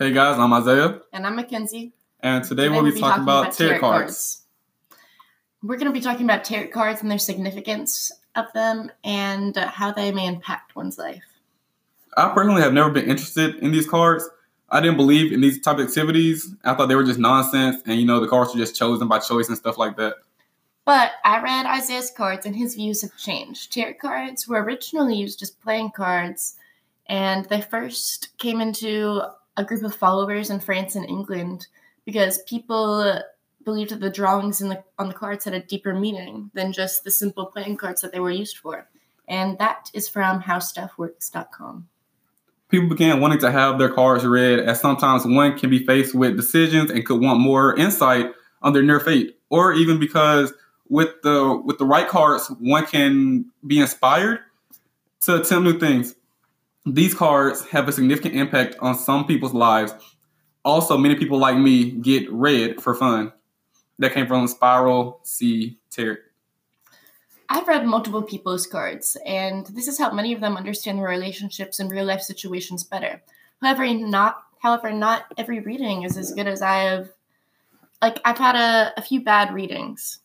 Hey guys, I'm Isaiah, And I'm Mackenzie. and today, we'll be, talking, about, tarot cards. We're going to be talking about tarot cards and their significance of them and how they may impact one's life. I personally have never been interested in these cards. I didn't believe in these type of activities. I thought they were just nonsense, and you know the cards were just chosen by choice and stuff like that. But I read Isaiah's cards and his views have changed. Tarot cards were originally used as playing cards, and they first came into a group of followers in France and England because people believed that the drawings in the, on the cards had a deeper meaning than just the simple playing cards that they were used for. And that is from howstuffworks.com. People began wanting to have their cards read, as sometimes one can be faced with decisions and could want more insight on their near fate, or even because with the with the right cards, one can be inspired to attempt new things. These cards have a significant impact on some people's lives. Also, many people like me get read for fun. That came from Spiral C. Tarot. I've read multiple people's cards, and this has helped many of them understand their relationships and real life situations better. However, not however, not every reading is as good as I have. Like I've had a, a few bad readings.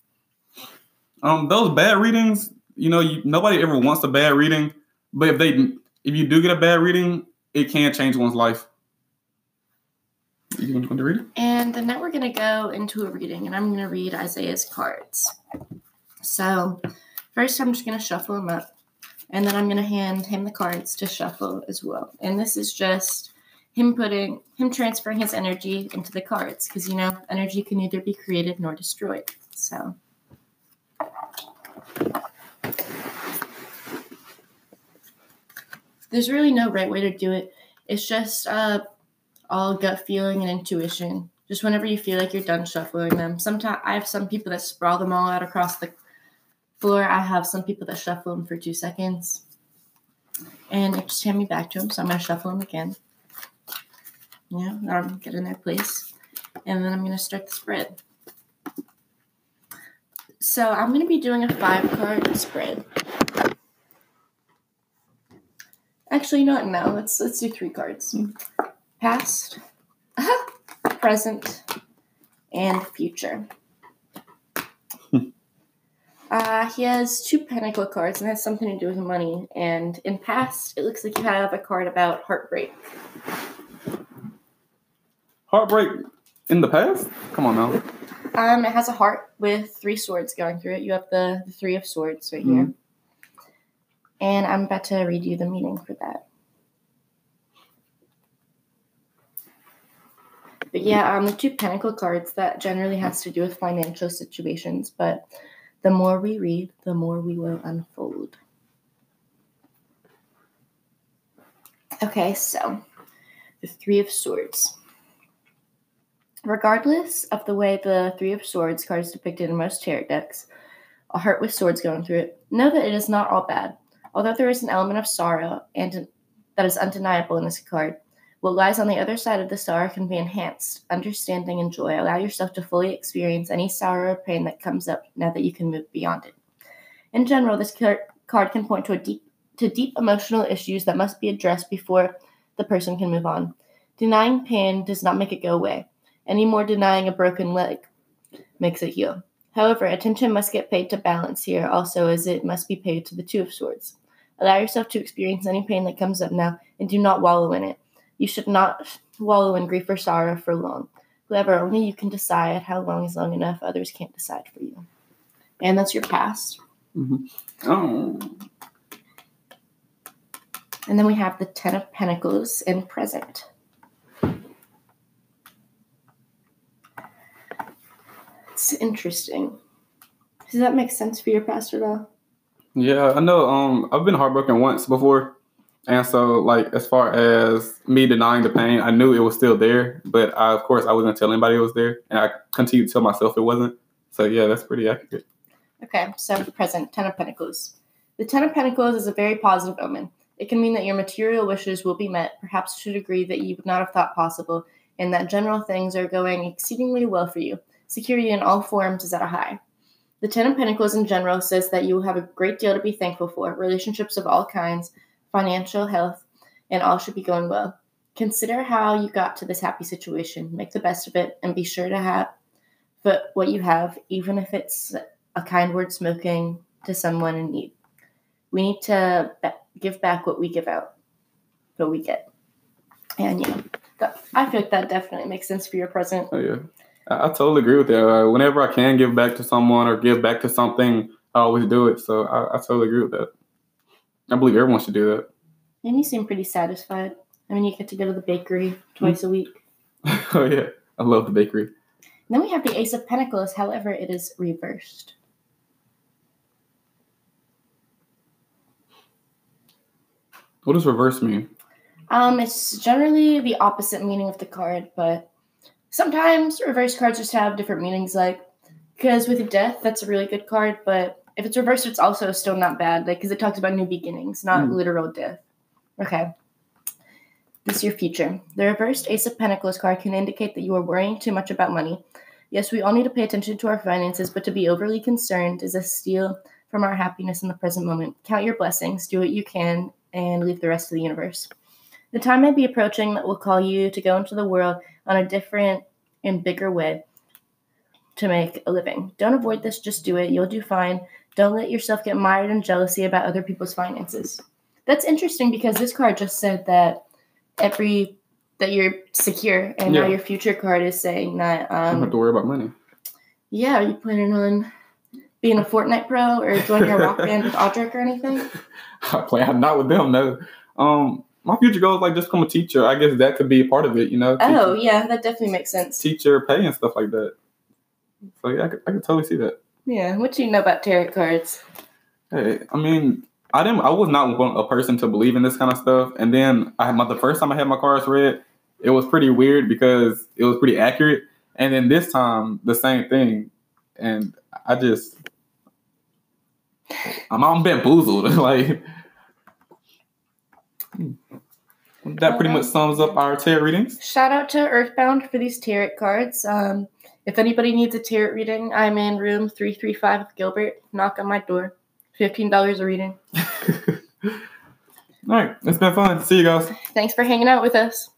Um, those bad readings, you know, you, nobody ever wants a bad reading, but if they if you do get a bad reading, it can change one's life. You want to read it? And then now we're going to go into a reading, and I'm going to read Isaiah's cards. So, first, I'm just going to shuffle them up, and then I'm going to hand him the cards to shuffle as well. And this is just him putting, him transferring his energy into the cards, because you know, energy can neither be created nor destroyed. So, there's really no right way to do it. It's just uh, all gut feeling and intuition. Just whenever you feel like you're done shuffling them. Sometimes I have some people that sprawl them all out across the floor. I have some people that shuffle them for two seconds. And it just hand me back to them. So I'm going to shuffle them again. Yeah, I'm get in their place. And then I'm going to start the spread. So I'm going to be doing a five card spread. Actually, you know what? No, let's let's do three cards. Past, present, and future. uh, he has two pentacle cards, and has something to do with money. And in past, it looks like you have a card about heartbreak. Heartbreak in the past? Come on now. Um, it has a heart with three swords going through it. You have the, the three of swords right here. And I'm about to read you the meaning for that. But yeah, um, the two pentacle cards that generally has to do with financial situations. But the more we read, the more we will unfold. Okay, so the three of swords. Regardless of the way the Three of Swords card is depicted in most tarot decks, a heart with swords going through it, know that it is not all bad. Although there is an element of sorrow and that is undeniable in this card, what lies on the other side of the sorrow can be enhanced. Understanding and joy. Allow yourself to fully experience any sorrow or pain that comes up now that you can move beyond it. In general, this card can point to deep to deep emotional issues that must be addressed before the person can move on. Denying pain does not make it go away. Any more denying a broken leg makes it heal. However, attention must get paid to balance here also, as it must be paid to the Two of Swords. Allow yourself to experience any pain that comes up now and do not wallow in it. You should not wallow in grief or sorrow for long. However, only you can decide how long is long enough, others can't decide for you. And that's your past. Mm-hmm. Oh. And then we have the Ten of Pentacles in present. It's interesting. Does that make sense for your past at all? Yeah, I know. Um, I've been heartbroken once before, and so like as far as me denying the pain, I knew it was still there, but I, of course I wasn't telling anybody it was there, and I continued to tell myself it wasn't. So yeah, that's pretty accurate. Okay, so present, Ten of Pentacles. The Ten of Pentacles is a very positive omen. It can mean that your material wishes will be met, perhaps to a degree that you would not have thought possible, and that general things are going exceedingly well for you. Security in all forms is at a high. The Ten of Pentacles in general says that you will have a great deal to be thankful for, relationships of all kinds, financial, health, and all should be going well. Consider how you got to this happy situation. Make the best of it and be sure to have but what you have, even if it's a kind word smoking to someone in need. We need to give back what we give out, what we get. And yeah, that, I feel like that definitely makes sense for your present. Oh yeah, I, I totally agree with that. Uh, whenever I can give back to someone or give back to something, I always do it. So I, I totally agree with that. I believe everyone should do that. And you seem pretty satisfied. I mean, you get to go to the bakery twice a week. oh yeah, I love the bakery. Then we have the Ace of Pentacles, however, it is reversed. What does reverse mean? Um, it's generally the opposite meaning of the card, but sometimes reverse cards just have different meanings. Like, because with death, that's a really good card, but if it's reversed, it's also still not bad. Like, because it talks about new beginnings, not Mm. literal death. Okay. This is your future. The reversed Ace of Pentacles card can indicate that you are worrying too much about money. Yes, we all need to pay attention to our finances, but to be overly concerned is a steal from our happiness in the present moment. Count your blessings, do what you can, and leave the rest to the universe. The time may be approaching that will call you to go into the world on a different and bigger way to make a living. Don't avoid this, just do it. You'll do fine. Don't let yourself get mired in jealousy about other people's finances. That's interesting because this card just said that every that you're secure, and now your future card is saying that I don't have um, to worry about money. yeah, are you planning on being a Fortnite pro or joining a rock band with Audric or anything? I play not with them. No. Um, my future goal is like just become a teacher. I guess that could be a part of it. You know, Oh, teacher, yeah, that definitely makes sense. teacher pay and stuff like that. So yeah, I could, I could totally see that. Yeah, what do you know about tarot cards? Hey, I mean, I didn't. I was not a person to believe in this kind of stuff. And then I had my the first time I had my cards read, it was pretty weird because it was pretty accurate. And then this time, the same thing. And I just, I'm, I'm bamboozled. like that pretty much sums up our tarot readings. Shout out to Earthbound for these tarot cards. Um, if anybody needs a tarot reading, I'm in room 335 with Gilbert. Knock on my door. $15 a reading. All right, it's been fun. See you guys. Thanks for hanging out with us.